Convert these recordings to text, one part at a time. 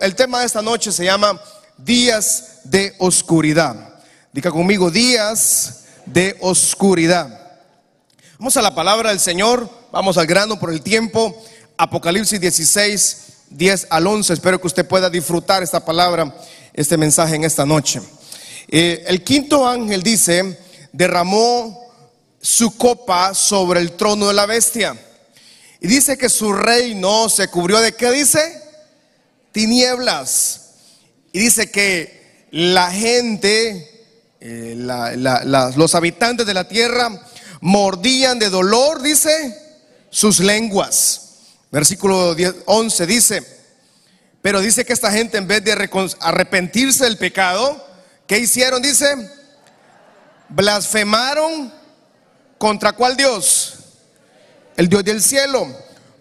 el tema de esta noche se llama días de oscuridad. Diga conmigo, días de oscuridad. Vamos a la palabra del Señor, vamos al grano por el tiempo. Apocalipsis 16, 10 al 11. Espero que usted pueda disfrutar esta palabra, este mensaje en esta noche. Eh, el quinto ángel dice, derramó su copa sobre el trono de la bestia. Y dice que su reino se cubrió de qué dice? Tinieblas. Y dice que la gente, eh, los habitantes de la tierra, mordían de dolor, dice, sus lenguas. Versículo 11 dice, pero dice que esta gente en vez de arrepentirse del pecado, ¿qué hicieron? Dice, blasfemaron contra cuál Dios? El Dios del cielo,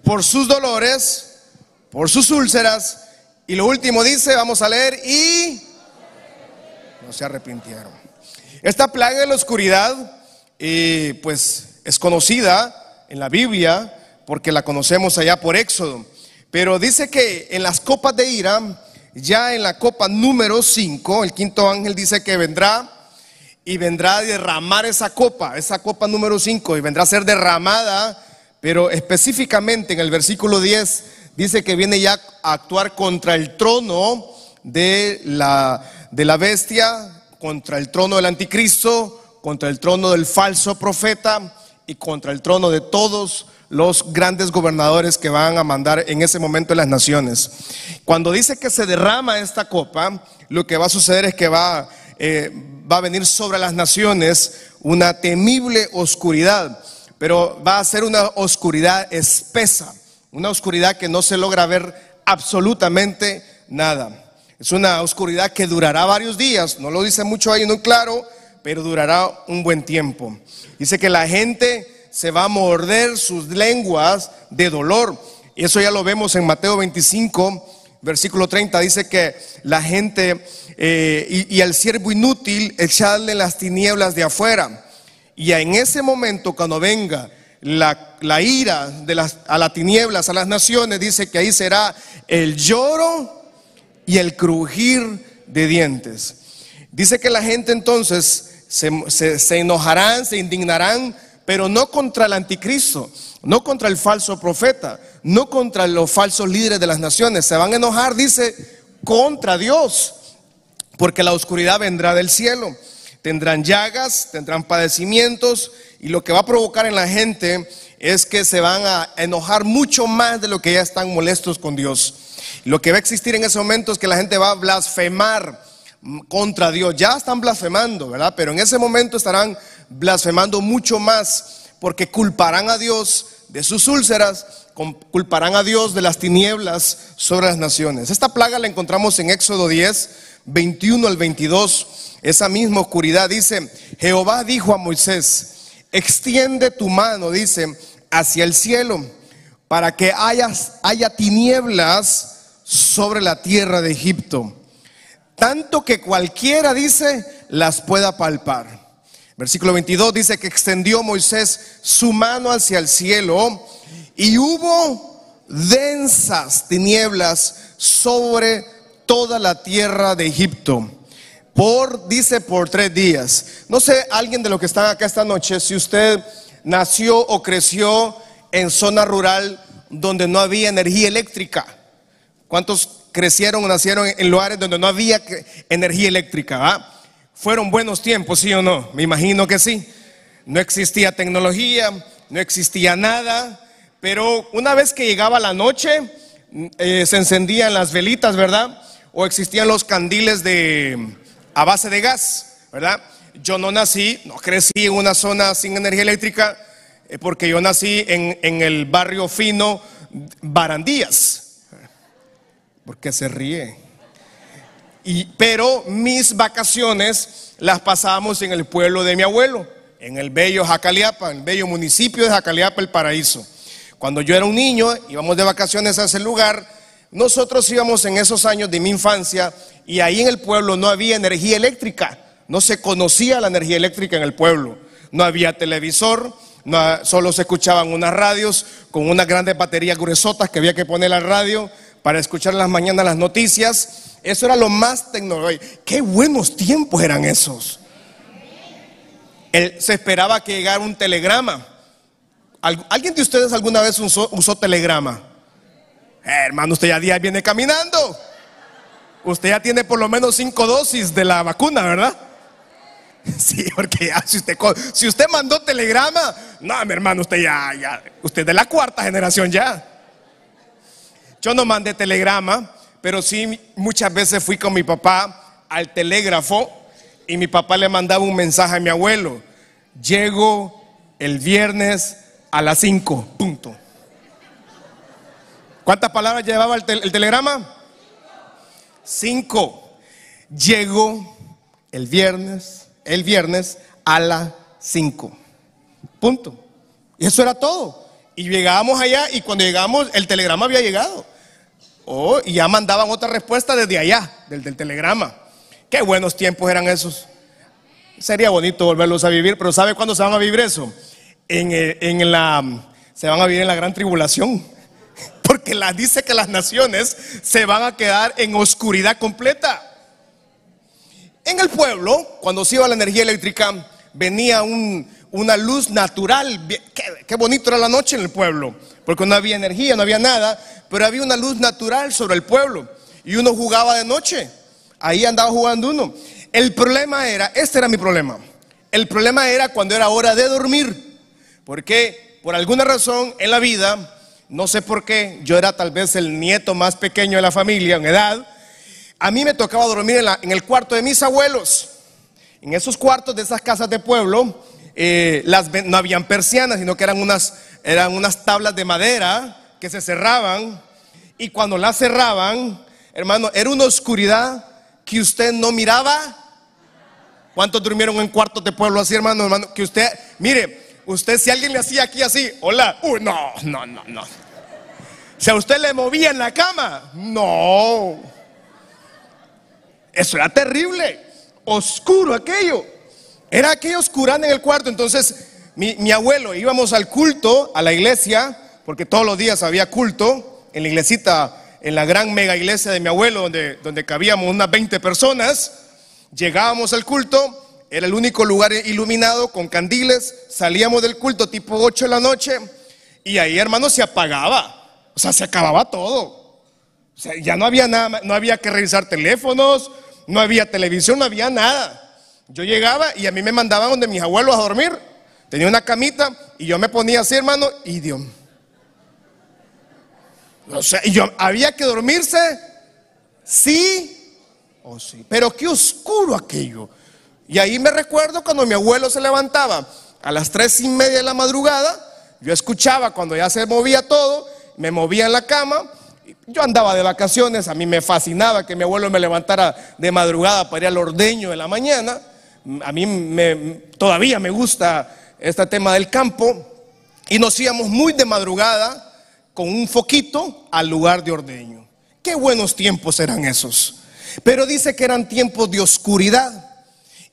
por sus dolores, por sus úlceras. Y lo último dice, vamos a leer, y no se arrepintieron. Esta plaga de la oscuridad, eh, pues es conocida en la Biblia, porque la conocemos allá por Éxodo. Pero dice que en las copas de ira, ya en la copa número 5, el quinto ángel dice que vendrá y vendrá a derramar esa copa, esa copa número 5, y vendrá a ser derramada, pero específicamente en el versículo 10 dice que viene ya a actuar contra el trono de la, de la bestia, contra el trono del anticristo, contra el trono del falso profeta y contra el trono de todos los grandes gobernadores que van a mandar en ese momento en las naciones. Cuando dice que se derrama esta copa, lo que va a suceder es que va, eh, va a venir sobre las naciones una temible oscuridad, pero va a ser una oscuridad espesa, una oscuridad que no se logra ver absolutamente nada. Es una oscuridad que durará varios días, no lo dice mucho ahí, no claro, pero durará un buen tiempo. Dice que la gente se va a morder sus lenguas de dolor. Y eso ya lo vemos en Mateo 25, versículo 30. Dice que la gente eh, y, al siervo inútil echarle las tinieblas de afuera. Y en ese momento, cuando venga la, ira de las, a las tinieblas, a las naciones, dice que ahí será el lloro y el crujir de dientes. Dice que la gente entonces se, se enojarán, se indignarán pero no contra el anticristo, no contra el falso profeta, no contra los falsos líderes de las naciones. Se van a enojar, dice, contra Dios, porque la oscuridad vendrá del cielo. Tendrán llagas, tendrán padecimientos, y lo que va a provocar en la gente es que se van a enojar mucho más de lo que ya están molestos con Dios. Lo que va a existir en ese momento es que la gente va a blasfemar contra Dios. Ya están blasfemando, ¿verdad? Pero en ese momento estarán blasfemando mucho más porque culparán a Dios de sus úlceras, culparán a Dios de las tinieblas sobre las naciones. Esta plaga la encontramos en Éxodo 10, 21 al 22. Esa misma oscuridad dice, Jehová dijo a Moisés, extiende tu mano, dice, hacia el cielo, para que haya, tinieblas sobre la tierra de Egipto, tanto que cualquiera, dice, las pueda palpar. Versículo 22 dice que extendió Moisés su mano hacia el cielo y hubo densas tinieblas sobre toda la tierra de Egipto. Por, dice, por tres días. No sé, alguien de los que están acá esta noche, si usted nació o creció en zona rural donde no había energía eléctrica. ¿Cuántos crecieron o nacieron en lugares donde no había energía eléctrica? ¿va? Fueron buenos tiempos, ¿sí o no? Me imagino que sí. No existía tecnología, no existía nada, pero una vez que llegaba la noche, eh, se encendían las velitas, ¿verdad? O existían los candiles de a base de gas, ¿verdad? Yo no nací, no crecí en una zona sin energía eléctrica, eh, porque yo nací en, el barrio fino Barandías. ¿Por qué se ríe? pero mis vacaciones las pasábamos en el pueblo de mi abuelo, en el bello Jacaliapa, el bello municipio de Jacaliapa, el paraíso. Cuando yo era un niño, íbamos de vacaciones a ese lugar, nosotros íbamos en esos años de mi infancia y ahí en el pueblo no había energía eléctrica, no se conocía la energía eléctrica en el pueblo, no había televisor, solo se escuchaban unas radios con unas grandes baterías gruesotas que había que poner la radio para escuchar en las mañanas las noticias. Eso era lo más tecnológico. Qué buenos tiempos eran esos. se esperaba que llegara un telegrama. ¿Alguien de ustedes alguna vez usó, telegrama? Eh, hermano, usted ya día viene caminando. Usted ya tiene por lo menos cinco dosis de la vacuna, ¿verdad? Sí, porque si usted, si usted mandó telegrama, no, mi hermano, usted ya, ya, usted de la cuarta generación ya. Yo no mandé telegrama, pero sí muchas veces fui con mi papá al telégrafo y mi papá le mandaba un mensaje a mi abuelo. Llego el viernes a las 5, punto. ¿Cuántas palabras llevaba el, el telegrama? Cinco. Llego el viernes el viernes a las 5. Punto. Y eso era todo. Y llegábamos allá y cuando llegamos el telegrama había llegado. Oh, y ya mandaban otra respuesta desde allá, del, del telegrama. Qué buenos tiempos eran esos. Sería bonito volverlos a vivir, pero ¿sabe cuándo se van a vivir eso? En, en la, se van a vivir en la gran tribulación. Porque la, dice que las naciones se van a quedar en oscuridad completa. En el pueblo, cuando se iba la energía eléctrica, venía una luz natural. Qué, bonito era la noche en el pueblo, porque no había energía, no había nada, pero había una luz natural sobre el pueblo. Y uno jugaba de noche. Ahí andaba jugando uno. El problema era, este era mi problema. El problema era cuando era hora de dormir. Porque por alguna razón en la vida, no sé por qué, yo era tal vez el nieto más pequeño de la familia en edad a mí me tocaba dormir en, el cuarto de mis abuelos. En esos cuartos de esas casas de pueblo, eh, no habían persianas, sino que eran unas, eran unas tablas de madera que se cerraban. Y cuando las cerraban, hermano, era una oscuridad que usted no miraba. ¿Cuántos durmieron en cuartos de pueblo así, hermano? hermano que usted, mire, usted si alguien le hacía aquí así, hola, uy, no, no, no, no. Si a usted le movía en la cama, no. Eso era terrible, oscuro aquello. Era aquello oscurán en el cuarto. Entonces, mi, abuelo, íbamos al culto, a la iglesia, porque todos los días había culto, en la iglesita, en la gran mega iglesia de mi abuelo, donde, donde cabíamos unas 20 personas. Llegábamos al culto, era el único lugar iluminado con candiles, salíamos del culto tipo 8 de la noche y ahí, hermano, se apagaba. O sea, se acababa todo. O sea, ya no había nada, no había que revisar teléfonos, no había televisión, no había nada. Yo llegaba y a mí me mandaban donde mis abuelos a dormir. Tenía una camita y yo me ponía así, hermano, y Dios. O sea, y yo había que dormirse, sí o sí. Pero qué oscuro aquello. Y ahí me recuerdo cuando mi abuelo se levantaba a las tres y media de la madrugada. Yo escuchaba cuando ya se movía todo, me movía en la cama yo andaba de vacaciones, a mí me fascinaba que mi abuelo me levantara de madrugada para ir al ordeño de la mañana. A mí me, todavía me gusta este tema del campo. Y nos íbamos muy de madrugada con un foquito al lugar de ordeño. Qué buenos tiempos eran esos. Pero dice que eran tiempos de oscuridad.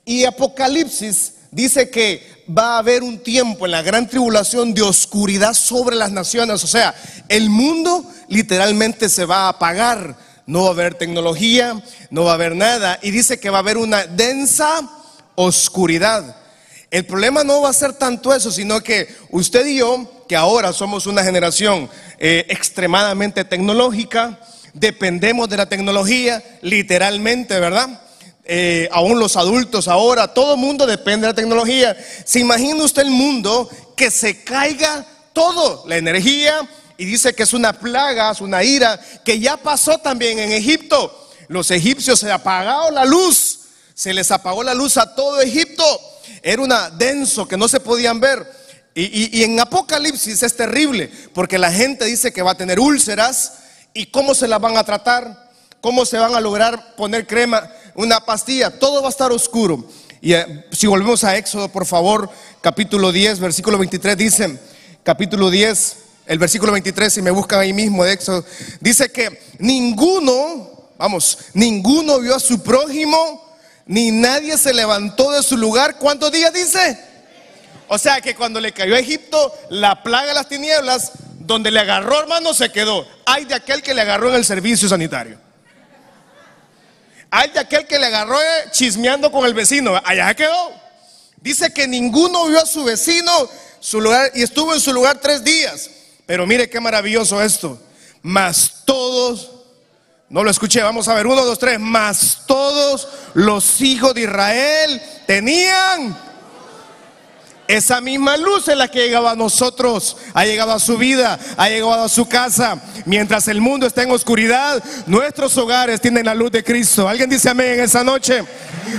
Y Apocalipsis dice que va a haber un tiempo en la gran tribulación de oscuridad sobre las naciones. O sea, el mundo literalmente se va a apagar. No va a haber tecnología, no va a haber nada. Y dice que va a haber una densa oscuridad. El problema no va a ser tanto eso, sino que usted y yo, que ahora somos una generación eh, extremadamente tecnológica, dependemos de la tecnología, literalmente, ¿verdad? Eh, aún los adultos ahora, todo el mundo depende de la tecnología. ¿Se imagina usted el mundo que se caiga todo, la energía, y dice que es una plaga, es una ira, que ya pasó también en Egipto. Los egipcios se apagado la luz, se les apagó la luz a todo Egipto. Era una denso que no se podían ver. Y, y en Apocalipsis es terrible, porque la gente dice que va a tener úlceras y cómo se las van a tratar, cómo se van a lograr poner crema una pastilla, todo va a estar oscuro. Y eh, si volvemos a Éxodo, por favor, capítulo 10, versículo 23, dice, capítulo 10, el versículo 23, si me buscan ahí mismo de Éxodo, dice que ninguno, vamos, ninguno vio a su prójimo, ni nadie se levantó de su lugar. ¿Cuántos días dice? O sea que cuando le cayó a Egipto la plaga de las tinieblas, donde le agarró, hermano, se quedó. Hay de aquel que le agarró en el servicio sanitario. Hay de aquel que le agarró eh, chismeando con el vecino. Allá quedó. Dice que ninguno vio a su vecino su lugar y estuvo en su lugar tres días. Pero mire qué maravilloso esto. Mas todos, no lo escuché, vamos a ver, uno, dos, tres. Mas todos los hijos de Israel tenían esa misma luz en la que llegaba a nosotros, ha llegado a su vida, ha llegado a su casa. Mientras el mundo está en oscuridad, nuestros hogares tienen la luz de Cristo. ¿Alguien dice amén en esa noche?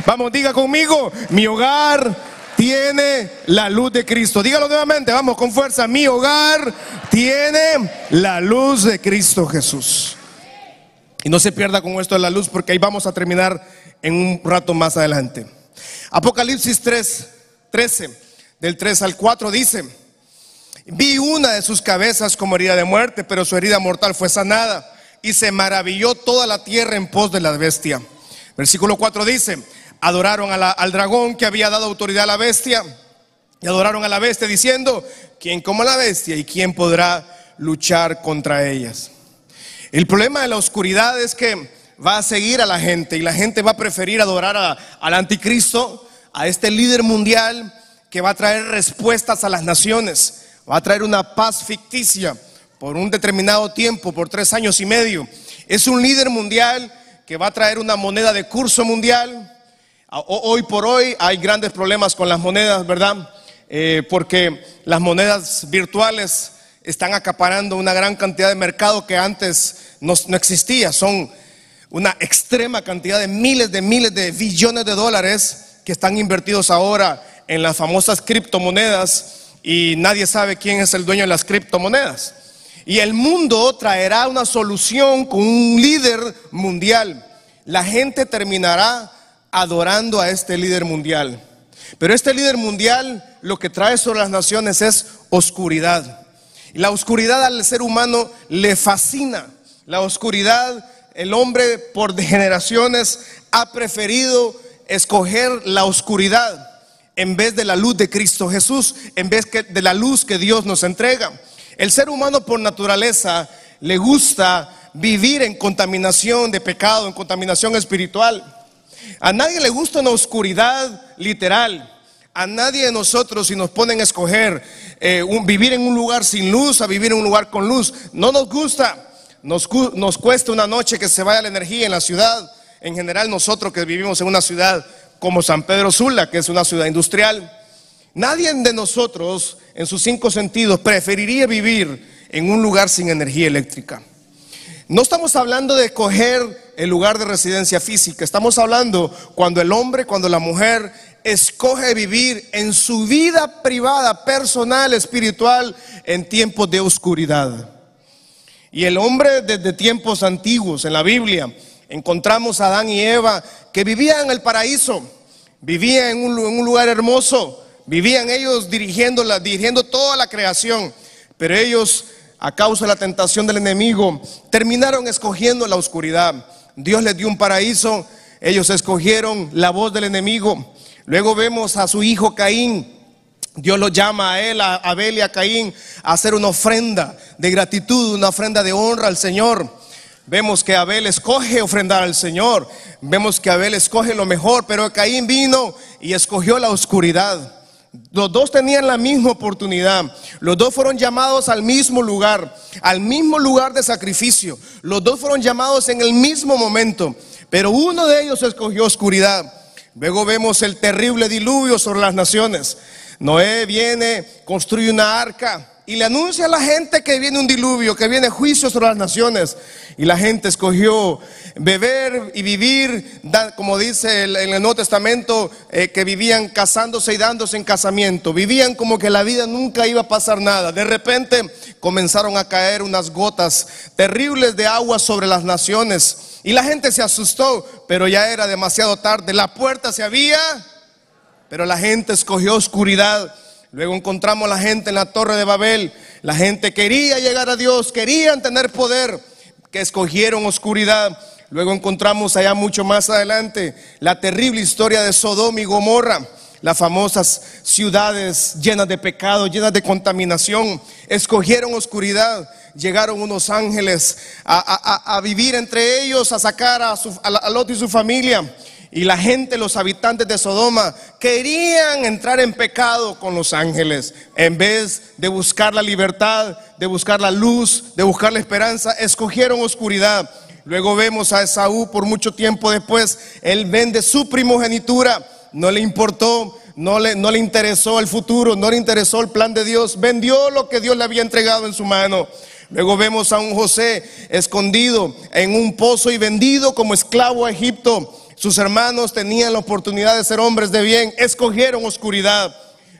Vamos, diga conmigo, mi hogar tiene la luz de Cristo. Dígalo nuevamente, vamos con fuerza. Mi hogar tiene la luz de Cristo Jesús. Y no se pierda con esto de la luz porque ahí vamos a terminar en un rato más adelante. Apocalipsis 3, 13 del 3 al 4 dice, vi una de sus cabezas como herida de muerte, pero su herida mortal fue sanada y se maravilló toda la tierra en pos de la bestia. Versículo 4 dice, adoraron al dragón que había dado autoridad a la bestia y adoraron a la bestia diciendo, ¿quién como la bestia y quién podrá luchar contra ellas? El problema de la oscuridad es que va a seguir a la gente y la gente va a preferir adorar al anticristo, a este líder mundial que va a traer respuestas a las naciones, va a traer una paz ficticia por un determinado tiempo, por tres años y medio. Es un líder mundial que va a traer una moneda de curso mundial. Hoy por hoy hay grandes problemas con las monedas, ¿verdad? Eh, porque las monedas virtuales están acaparando una gran cantidad de mercado que antes no, no existía. Son una extrema cantidad de miles de miles de billones de dólares que están invertidos ahora en las famosas criptomonedas y nadie sabe quién es el dueño de las criptomonedas. Y el mundo traerá una solución con un líder mundial. La gente terminará adorando a este líder mundial. Pero este líder mundial lo que trae sobre las naciones es oscuridad. Y la oscuridad al ser humano le fascina. La oscuridad, el hombre por generaciones ha preferido escoger la oscuridad en vez de la luz de Cristo Jesús, en vez de la luz que Dios nos entrega. El ser humano por naturaleza le gusta vivir en contaminación de pecado, en contaminación espiritual. A nadie le gusta una oscuridad literal. A nadie de nosotros, si nos ponen a escoger eh, vivir en un lugar sin luz a vivir en un lugar con luz, no nos gusta. Nos, nos cuesta una noche que se vaya la energía en la ciudad. En general, nosotros que vivimos en una ciudad como San Pedro Sula, que es una ciudad industrial. Nadie de nosotros, en sus cinco sentidos, preferiría vivir en un lugar sin energía eléctrica. No estamos hablando de coger el lugar de residencia física, estamos hablando cuando el hombre, cuando la mujer escoge vivir en su vida privada, personal, espiritual, en tiempos de oscuridad. Y el hombre desde tiempos antiguos en la Biblia, encontramos a Adán y Eva que vivían en el paraíso, vivían en un, lugar hermoso, vivían ellos dirigiendo, dirigiendo toda la creación, pero ellos a causa de la tentación del enemigo terminaron escogiendo la oscuridad. Dios les dio un paraíso, ellos escogieron la voz del enemigo. Luego vemos a su hijo Caín. Dios lo llama a él, a Abel y a Caín, a hacer una ofrenda de gratitud, una ofrenda de honra al Señor. Vemos que Abel escoge ofrendar al Señor. Vemos que Abel escoge lo mejor, pero Caín vino y escogió la oscuridad. Los dos tenían la misma oportunidad. Los dos fueron llamados al mismo lugar, al mismo lugar de sacrificio. Los dos fueron llamados en el mismo momento, pero uno de ellos escogió oscuridad. Luego vemos el terrible diluvio sobre las naciones. Noé viene, construye una arca y le anuncia a la gente que viene un diluvio, que viene juicio sobre las naciones. Y la gente escogió beber y vivir, como dice en el Nuevo Testamento, eh, que vivían casándose y dándose en casamiento. Vivían como que la vida nunca iba a pasar nada. De repente comenzaron a caer unas gotas terribles de agua sobre las naciones. Y la gente se asustó, pero ya era demasiado tarde. La puerta se había, pero la gente escogió oscuridad Luego encontramos la gente en la torre de Babel. La gente quería llegar a Dios, querían tener poder, que escogieron oscuridad. Luego encontramos allá mucho más adelante la terrible historia de Sodoma y Gomorra. las famosas ciudades llenas de pecado, llenas de contaminación, escogieron oscuridad. Llegaron unos ángeles a, vivir entre ellos, a sacar a, su, a Lot y su familia. Y la gente, los habitantes de Sodoma, querían entrar en pecado con los ángeles. En vez de buscar la libertad, de buscar la luz, de buscar la esperanza, escogieron oscuridad. Luego vemos a Esaú por mucho tiempo después, él vende su primogenitura, no le importó, no le, no le interesó el futuro, no le interesó el plan de Dios, vendió lo que Dios le había entregado en su mano. Luego vemos a un José escondido en un pozo y vendido como esclavo a Egipto. Sus hermanos tenían la oportunidad de ser hombres de bien, escogieron oscuridad.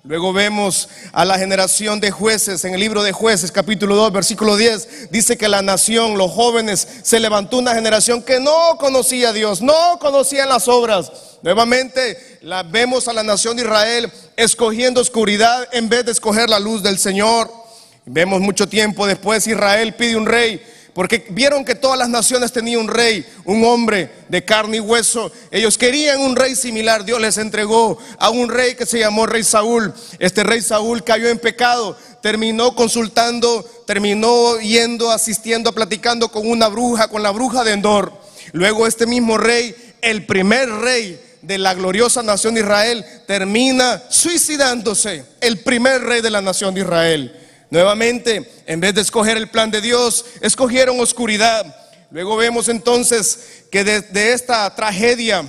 Luego vemos a la generación de jueces en el libro de jueces capítulo 2 versículo 10. Dice que la nación, los jóvenes, se levantó una generación que no conocía a Dios, no conocían las obras. Nuevamente la vemos a la nación de Israel escogiendo oscuridad en vez de escoger la luz del Señor. Vemos mucho tiempo después Israel pide un rey porque vieron que todas las naciones tenían un rey, un hombre de carne y hueso. Ellos querían un rey similar. Dios les entregó a un rey que se llamó rey Saúl. Este rey Saúl cayó en pecado, terminó consultando, terminó yendo, asistiendo, platicando con una bruja, con la bruja de Endor. Luego este mismo rey, el primer rey de la gloriosa nación de Israel, termina suicidándose, el primer rey de la nación de Israel. Nuevamente, en vez de escoger el plan de Dios, escogieron oscuridad. Luego vemos entonces que de, esta tragedia,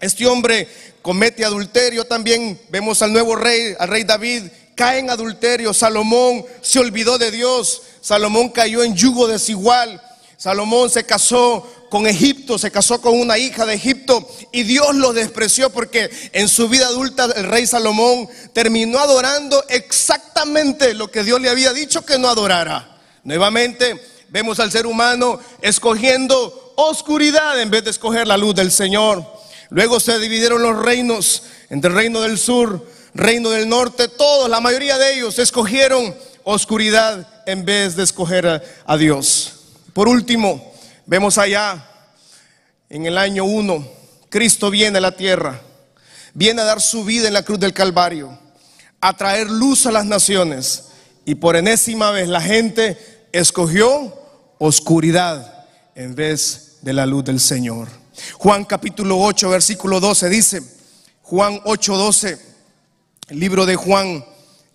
este hombre comete adulterio. También vemos al nuevo rey, al rey David, cae en adulterio. Salomón se olvidó de Dios. Salomón cayó en yugo desigual. Salomón se casó con Egipto, se casó con una hija de Egipto y Dios lo despreció porque en su vida adulta el rey Salomón terminó adorando exactamente lo que Dios le había dicho que no adorara. Nuevamente vemos al ser humano escogiendo oscuridad en vez de escoger la luz del Señor. Luego se dividieron los reinos entre el reino del sur, reino del norte, todos, la mayoría de ellos escogieron oscuridad en vez de escoger a, Dios. Por último, Vemos allá en el año 1, Cristo viene a la tierra, viene a dar su vida en la cruz del Calvario, a traer luz a las naciones. Y por enésima vez la gente escogió oscuridad en vez de la luz del Señor. Juan capítulo 8, versículo 12 dice, Juan 8, 12, el libro de Juan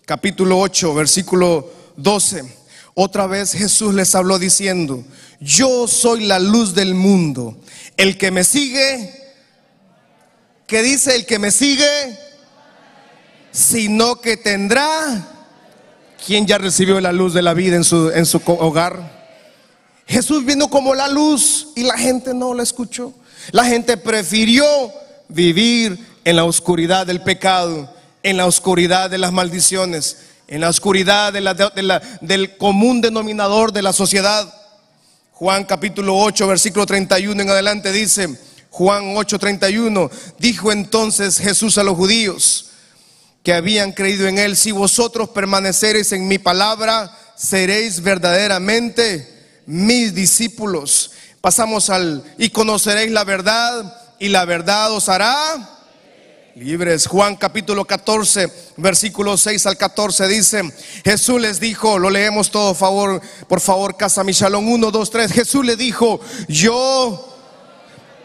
capítulo 8, versículo 12. Otra vez Jesús les habló diciendo, yo soy la luz del mundo. El que me sigue, ¿qué dice el que me sigue? Sino que tendrá, ¿quién ya recibió la luz de la vida en su, en su hogar? Jesús vino como la luz y la gente no la escuchó. La gente prefirió vivir en la oscuridad del pecado, en la oscuridad de las maldiciones, en la oscuridad del común denominador de la sociedad. Juan capítulo 8, versículo 31 en adelante dice, Juan 8, 31, dijo entonces Jesús a los judíos que habían creído en él, si vosotros permaneceréis en mi palabra, seréis verdaderamente mis discípulos. Pasamos al, y conoceréis la verdad, y la verdad os hará libres. Juan capítulo 14, versículo 6 al 14 dice, Jesús les dijo, lo leemos todo, favor, por favor, casa Michalón 1, 2, 3. Jesús le dijo, yo,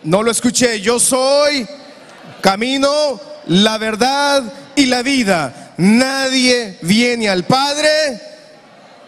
no lo escuché, yo soy camino, la verdad y la vida. Nadie viene al Padre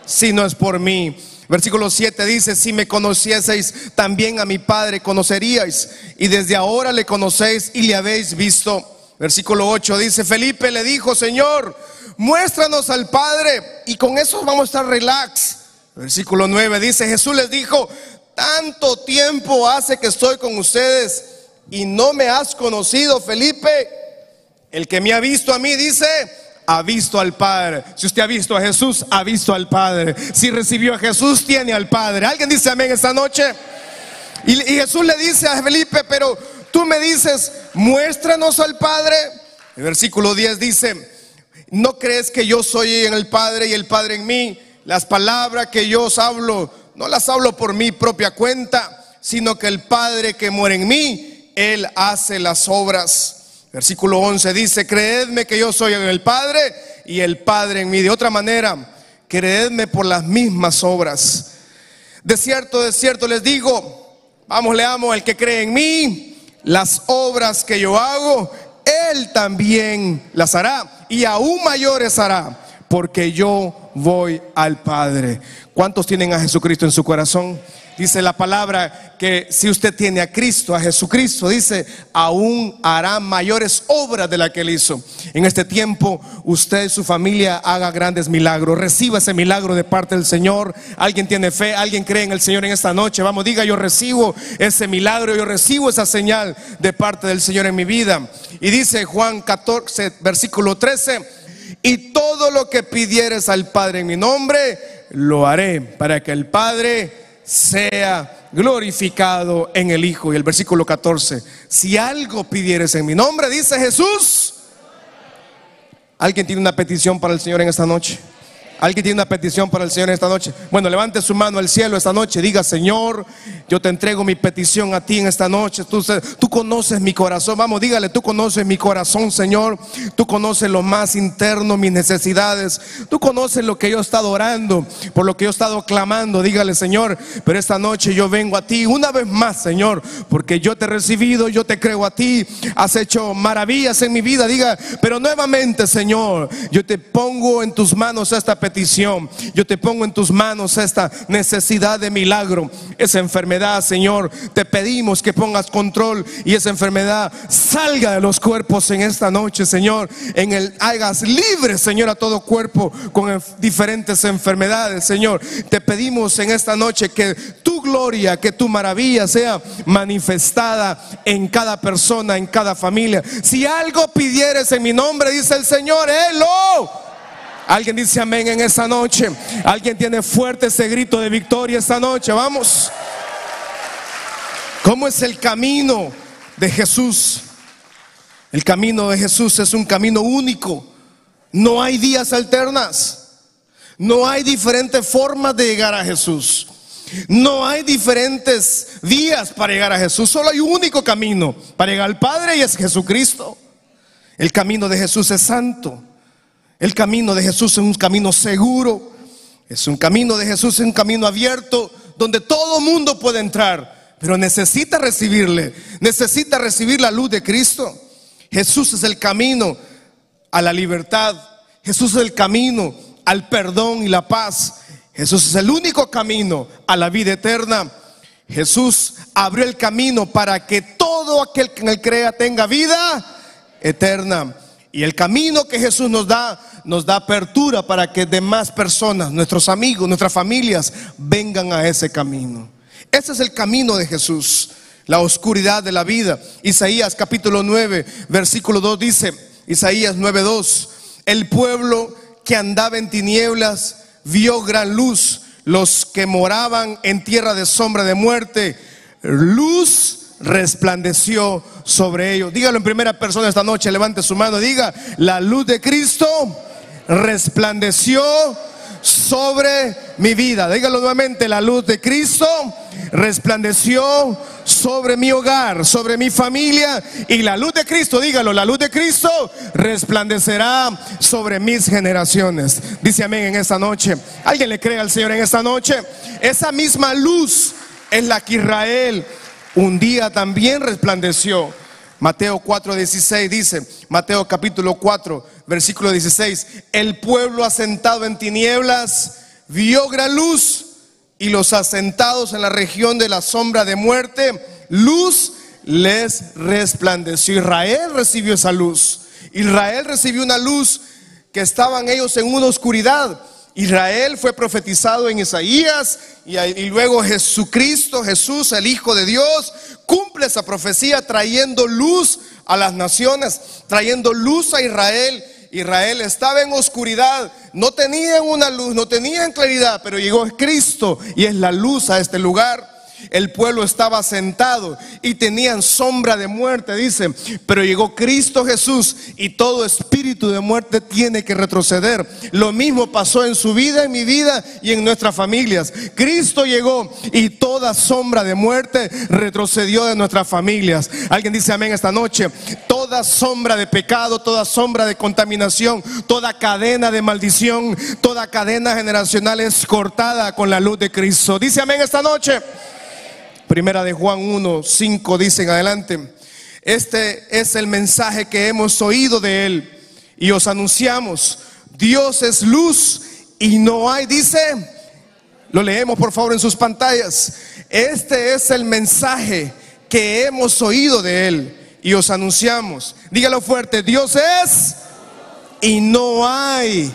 si no es por mí. Versículo 7 dice, si me conocieseis, también a mi Padre conoceríais. Y desde ahora le conocéis y le habéis visto. Versículo 8 dice, Felipe le dijo, Señor, muéstranos al Padre y con eso vamos a estar relax. Versículo 9 dice, Jesús les dijo, tanto tiempo hace que estoy con ustedes y no me has conocido, Felipe. El que me ha visto a mí dice, ha visto al Padre. Si usted ha visto a Jesús, ha visto al Padre. Si recibió a Jesús, tiene al Padre. ¿Alguien dice amén esta noche? Y, y Jesús le dice a Felipe, pero Tú me dices, muéstranos al Padre. El versículo 10 dice, ¿no crees que yo soy en el Padre y el Padre en mí? Las palabras que yo os hablo, no las hablo por mi propia cuenta, sino que el Padre que muere en mí, Él hace las obras. Versículo 11 dice, creedme que yo soy en el Padre y el Padre en mí. De otra manera, creedme por las mismas obras. De cierto, de cierto les digo, vamos, leamos, el que cree en mí, las obras que yo hago, él también las hará y aún mayores hará, porque yo voy al Padre. ¿Cuántos tienen a Jesucristo en su corazón? Dice la palabra que si usted tiene a Cristo, a Jesucristo, dice, aún hará mayores obras de la que él hizo. En este tiempo, usted y su familia haga grandes milagros. Reciba ese milagro de parte del Señor. Alguien tiene fe, alguien cree en el Señor en esta noche. Vamos, diga, yo recibo ese milagro, yo recibo esa señal de parte del Señor en mi vida. Y dice Juan 14, versículo 13, y todo lo que pidieres al Padre en mi nombre, lo haré para que el Padre sea glorificado en el Hijo. Y el versículo 14, si algo pidieres en mi nombre, dice Jesús. ¿Alguien tiene una petición para el Señor en esta noche? ¿Alguien tiene una petición para el Señor esta noche? Bueno, levante su mano al cielo esta noche. Diga, Señor, yo te entrego mi petición a ti en esta noche. Tú, tú conoces mi corazón. Vamos, dígale, tú conoces mi corazón, Señor. Tú conoces lo más interno, mis necesidades. Tú conoces lo que yo he estado orando, por lo que yo he estado clamando. Dígale, Señor, pero esta noche yo vengo a ti una vez más, Señor, porque yo te he recibido, yo te creo a ti. Has hecho maravillas en mi vida. Diga, pero nuevamente, Señor, yo te pongo en tus manos esta petición yo te pongo en tus manos esta necesidad de milagro, esa enfermedad, Señor. Te pedimos que pongas control y esa enfermedad salga de los cuerpos en esta noche, Señor. En el hagas libre, Señor, a todo cuerpo con diferentes enfermedades, Señor. Te pedimos en esta noche que tu gloria, que tu maravilla sea manifestada en cada persona, en cada familia. Si algo pidieres en mi nombre, dice el Señor, Él Alguien dice amén en esta noche. Alguien tiene fuerte ese grito de victoria esta noche. Vamos. ¿Cómo es el camino de Jesús? El camino de Jesús es un camino único. No hay días alternas. No hay diferentes formas de llegar a Jesús. No hay diferentes vías para llegar a Jesús. Solo hay un único camino para llegar al Padre y es Jesucristo. El camino de Jesús es santo. El camino de Jesús es un camino seguro, es un camino de Jesús, es un camino abierto donde todo mundo puede entrar, pero necesita recibirle, necesita recibir la luz de Cristo. Jesús es el camino a la libertad, Jesús es el camino al perdón y la paz. Jesús es el único camino a la vida eterna. Jesús abrió el camino para que todo aquel que en él crea tenga vida eterna. Y el camino que Jesús nos da, nos da apertura para que demás personas, nuestros amigos, nuestras familias, vengan a ese camino. Ese es el camino de Jesús, la oscuridad de la vida. Isaías capítulo 9, versículo 2 dice, Isaías 9:2, el pueblo que andaba en tinieblas vio gran luz, los que moraban en tierra de sombra de muerte, luz resplandeció sobre ellos. Dígalo en primera persona esta noche, levante su mano, diga, la luz de Cristo resplandeció sobre mi vida. Dígalo nuevamente, la luz de Cristo resplandeció sobre mi hogar, sobre mi familia y la luz de Cristo, dígalo, la luz de Cristo resplandecerá sobre mis generaciones. Dice amén en esta noche. ¿Alguien le cree al Señor en esta noche? Esa misma luz es la que Israel un día también resplandeció. Mateo 4:16 dice, Mateo capítulo 4, versículo 16, el pueblo asentado en tinieblas vio gran luz y los asentados en la región de la sombra de muerte, luz les resplandeció. Israel recibió esa luz. Israel recibió una luz que estaban ellos en una oscuridad Israel fue profetizado en Isaías y, luego Jesucristo, Jesús, el Hijo de Dios, cumple esa profecía trayendo luz a las naciones, trayendo luz a Israel. Israel estaba en oscuridad, no tenían una luz, no tenían claridad, pero llegó Cristo y es la luz a este lugar. El pueblo estaba sentado y tenían sombra de muerte, dice. Pero llegó Cristo Jesús y todo espíritu de muerte tiene que retroceder. Lo mismo pasó en su vida, en mi vida y en nuestras familias. Cristo llegó y toda sombra de muerte retrocedió de nuestras familias. Alguien dice amén esta noche toda sombra de pecado, toda sombra de contaminación, toda cadena de maldición, toda cadena generacional es cortada con la luz de Cristo. Dice amén esta noche. Primera de Juan 1, 5 dice en adelante. Este es el mensaje que hemos oído de Él y os anunciamos. Dios es luz y no hay, dice, lo leemos por favor en sus pantallas. Este es el mensaje que hemos oído de Él y os anunciamos. Dígalo fuerte, Dios es y no hay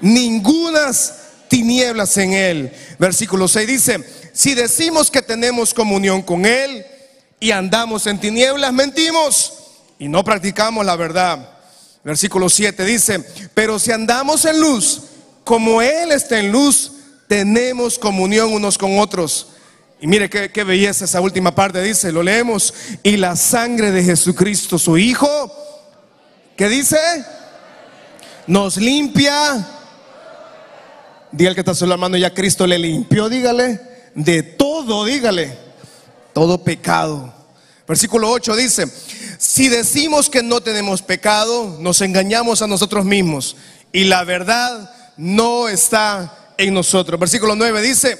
ningunas tinieblas en Él. Versículo 6 dice, si decimos que tenemos comunión con Él y andamos en tinieblas, mentimos y no practicamos la verdad. Versículo 7 dice, pero si andamos en luz, como Él está en luz, tenemos comunión unos con otros. Y mire qué, belleza esa última parte, dice, lo leemos, y la sangre de Jesucristo, su Hijo, ¿qué dice? Nos limpia. Diga el que está solo la mano, ya Cristo le limpió, dígale, de todo, dígale, todo pecado. Versículo 8 dice, si decimos que no tenemos pecado, nos engañamos a nosotros mismos y la verdad no está en nosotros. Versículo 9 dice,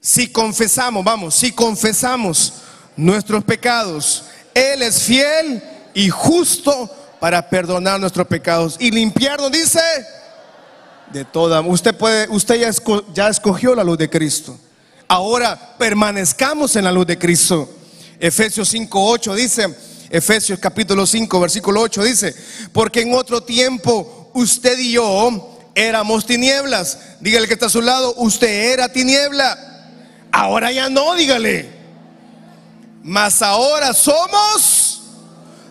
si confesamos, vamos, si confesamos nuestros pecados, Él es fiel y justo para perdonar nuestros pecados y limpiarnos, dice, de toda. Usted puede, usted ya, escogió la luz de Cristo. Ahora permanezcamos en la luz de Cristo. Efesios 5:8 dice, Efesios capítulo 5, versículo 8 dice, porque en otro tiempo usted y yo éramos tinieblas. Dígale que está a su lado, usted era tiniebla. Ahora ya no, dígale. Mas ahora somos,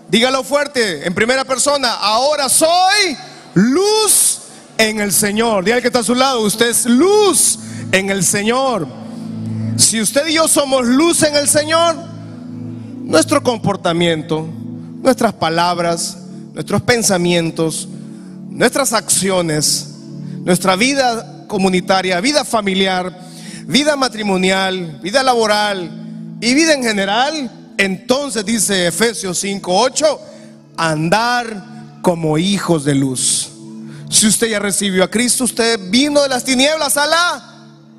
dígalo fuerte, en primera persona, ahora soy luz en el Señor. Dígale que está a su lado, usted es luz en el Señor. Si usted y yo somos luz en el Señor, nuestro comportamiento, nuestras palabras, nuestros pensamientos, nuestras acciones, nuestra vida comunitaria, vida familiar, vida matrimonial, vida laboral y vida en general, entonces dice Efesios 5:8, andar como hijos de luz. Si usted ya recibió a Cristo, usted vino de las tinieblas a la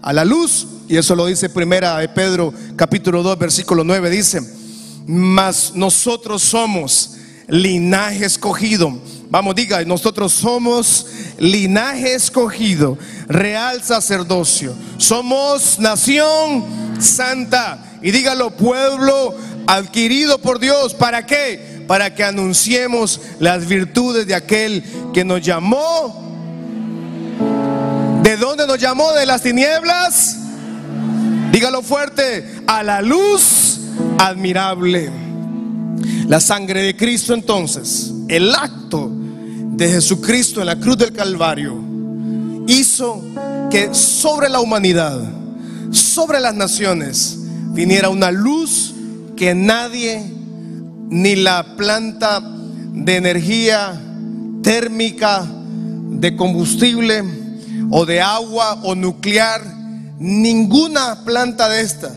a la luz, y eso lo dice primera de Pedro capítulo 2 versículo 9 dice, mas nosotros somos linaje escogido. Vamos, diga, nosotros somos linaje escogido, real sacerdocio. Somos nación santa. Y dígalo, pueblo adquirido por Dios. ¿Para qué? Para que anunciemos las virtudes de aquel que nos llamó. ¿De dónde nos llamó? De las tinieblas. Dígalo fuerte, a la luz admirable. La sangre de Cristo entonces, el acto de Jesucristo en la cruz del Calvario, hizo que sobre la humanidad, sobre las naciones, viniera una luz que nadie, ni la planta de energía térmica, de combustible o de agua o nuclear, ninguna planta de esta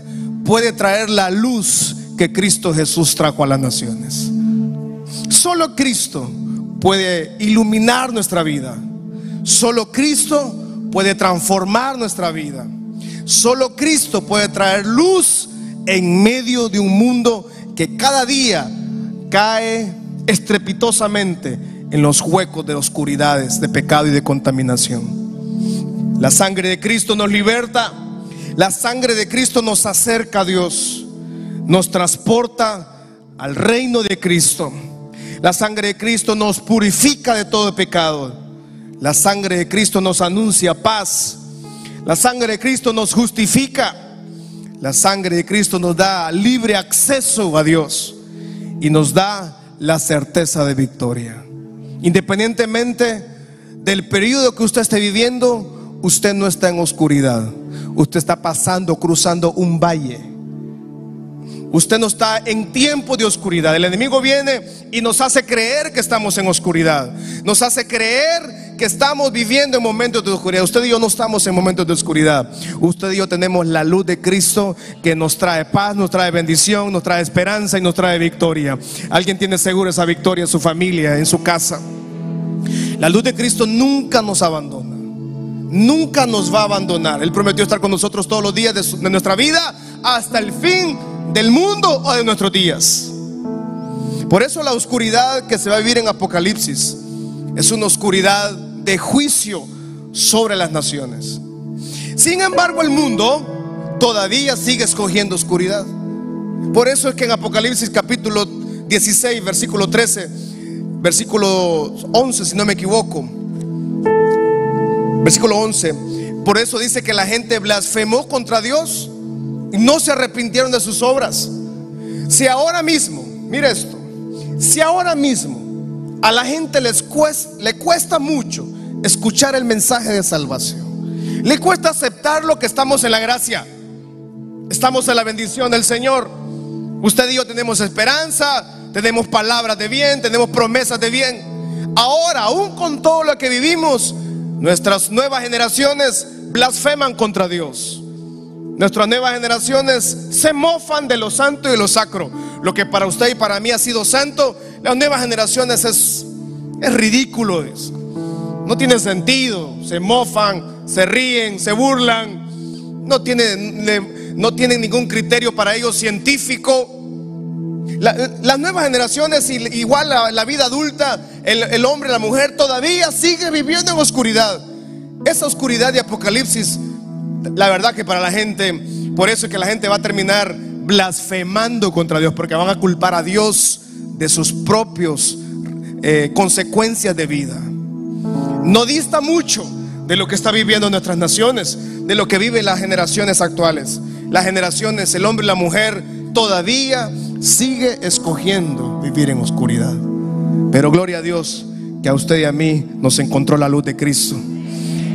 puede traer la luz que Cristo Jesús trajo a las naciones. Solo Cristo puede iluminar nuestra vida. Solo Cristo puede transformar nuestra vida. Solo Cristo puede traer luz en medio de un mundo que cada día cae estrepitosamente en los huecos de oscuridades, de pecado y de contaminación. La sangre de Cristo nos liberta la sangre de Cristo nos acerca a Dios, nos transporta al reino de Cristo. La sangre de Cristo nos purifica de todo pecado. La sangre de Cristo nos anuncia paz. La sangre de Cristo nos justifica. La sangre de Cristo nos da libre acceso a Dios y nos da la certeza de victoria. Independientemente del periodo que usted esté viviendo, usted no está en oscuridad. Usted está pasando, cruzando un valle. Usted no está en tiempo de oscuridad. El enemigo viene y nos hace creer que estamos en oscuridad. Nos hace creer que estamos viviendo en momentos de oscuridad. Usted y yo no estamos en momentos de oscuridad. Usted y yo tenemos la luz de Cristo que nos trae paz, nos trae bendición, nos trae esperanza y nos trae victoria. Alguien tiene seguro esa victoria en su familia, en su casa. La luz de Cristo nunca nos abandona. Nunca nos va a abandonar. Él prometió estar con nosotros todos los días de, nuestra vida hasta el fin del mundo o de nuestros días. Por eso la oscuridad que se va a vivir en Apocalipsis es una oscuridad de juicio sobre las naciones. Sin embargo, el mundo todavía sigue escogiendo oscuridad. Por eso es que en Apocalipsis capítulo 16, versículo 13, versículo 11, si no me equivoco, versículo 11, por eso dice que la gente blasfemó contra Dios y no se arrepintieron de sus obras. Si ahora mismo, mire esto, si ahora mismo a la gente les cuesta, le cuesta mucho escuchar el mensaje de salvación, le cuesta aceptar lo que estamos en la gracia, estamos en la bendición del Señor. Usted y yo tenemos esperanza, tenemos palabras de bien, tenemos promesas de bien. Ahora, aún con todo lo que vivimos, nuestras nuevas generaciones blasfeman contra Dios. Nuestras nuevas generaciones se mofan de lo santo y de lo sacro. Lo que para usted y para mí ha sido santo, las nuevas generaciones es, es ridículo. No tiene sentido. Se mofan, se ríen, se burlan. No tienen, no tienen ningún criterio para ellos científico. las nuevas generaciones, igual la, la vida adulta, el, el hombre, la mujer, todavía sigue viviendo en oscuridad. Esa oscuridad de Apocalipsis, la verdad que para la gente, por eso es que la gente va a terminar blasfemando contra Dios, porque van a culpar a Dios de sus propios eh, consecuencias de vida. No dista mucho de lo que está viviendo nuestras naciones, de lo que viven las generaciones actuales. Las generaciones, el hombre y la mujer, todavía sigue escogiendo vivir en oscuridad. Pero gloria a Dios que a usted y a mí nos encontró la luz de Cristo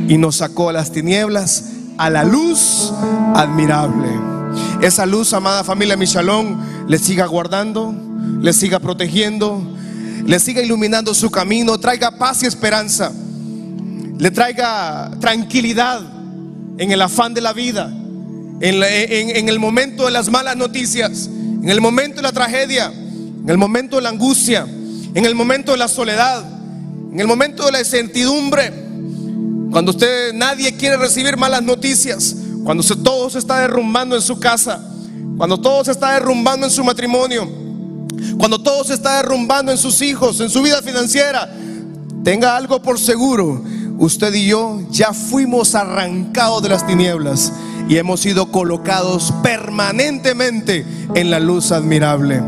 y nos sacó a las tinieblas a la luz admirable. Esa luz, amada familia Michalón, le siga guardando, le siga protegiendo, le siga iluminando su camino, traiga paz y esperanza, le traiga tranquilidad en el afán de la vida, en, el momento de las malas noticias, en el momento de la tragedia, en el momento de la angustia, en el momento de la soledad, en el momento de la incertidumbre. Cuando usted nadie quiere recibir malas noticias, cuando todo se está derrumbando en su casa, cuando todo se está derrumbando en su matrimonio, cuando todo se está derrumbando en sus hijos, en su vida financiera, tenga algo por seguro. Usted y yo ya fuimos arrancados de las tinieblas y hemos sido colocados permanentemente en la luz admirable.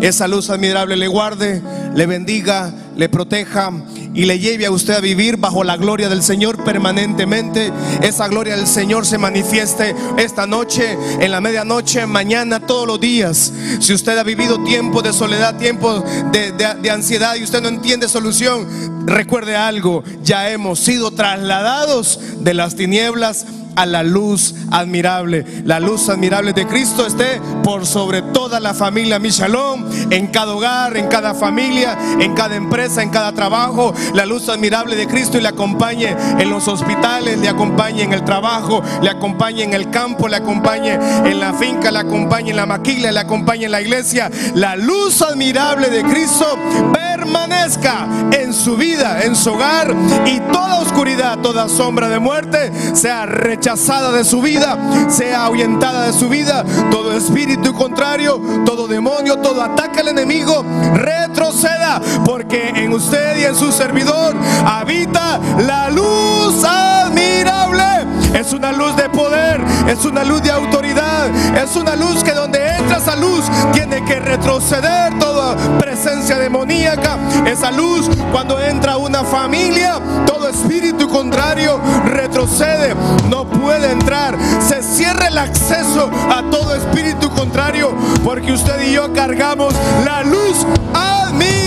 Esa luz admirable le guarde, le bendiga, le proteja y le lleve a usted a vivir bajo la gloria del Señor permanentemente. Esa gloria del Señor se manifieste esta noche, en la medianoche, mañana, todos los días. Si usted ha vivido tiempo de soledad, tiempo de, de ansiedad y usted no entiende solución, recuerde algo, ya hemos sido trasladados de las tinieblas a la luz admirable. La luz admirable de Cristo esté por sobre toda la familia Michalón, en cada hogar, en cada familia, en cada empresa, en cada trabajo. La luz admirable de Cristo y le acompañe en los hospitales, le acompañe en el trabajo, le acompañe en el campo, le acompañe en la finca, le acompañe en la maquila, le acompañe en la iglesia. La luz admirable de Cristo permanezca en su vida, en su hogar y toda oscuridad, toda sombra de muerte sea rechazada rechazada de su vida, sea ahuyentada de su vida. Todo espíritu contrario, todo demonio, todo ataque al enemigo, retroceda, porque en usted y en su servidor habita la luz admirable. Es una luz de poder, es una luz de autoridad, es una luz que donde entra esa luz tiene que retroceder toda presencia demoníaca. Esa luz cuando entra una familia, todo espíritu contrario retrocede. No puede entrar. Se cierra el acceso a todo espíritu contrario porque usted y yo cargamos la luz admirable.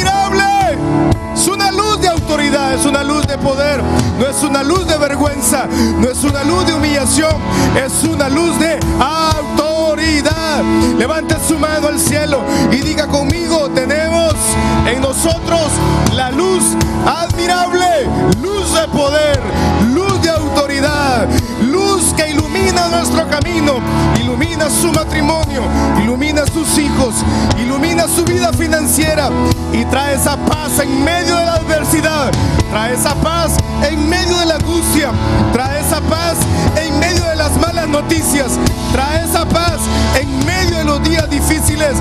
Es una luz de poder, no es una luz de vergüenza, no es una luz de humillación, es una luz de autoridad. Levante su mano al cielo y diga conmigo, tenemos en nosotros la luz admirable, luz de poder, luz de autoridad, luz que ilumina nuestro camino, ilumina su matrimonio, ilumina sus hijos, ilumina su vida financiera y trae esa paz en medio de la adversidad, trae esa paz en medio de la angustia, trae esa paz en medio de las malas noticias, trae esa paz en medio de los días difíciles,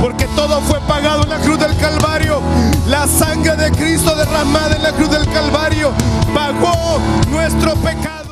porque todo fue pagado en la cruz del Calvario. La sangre de Cristo derramada en la cruz del Calvario pagó nuestro pecado.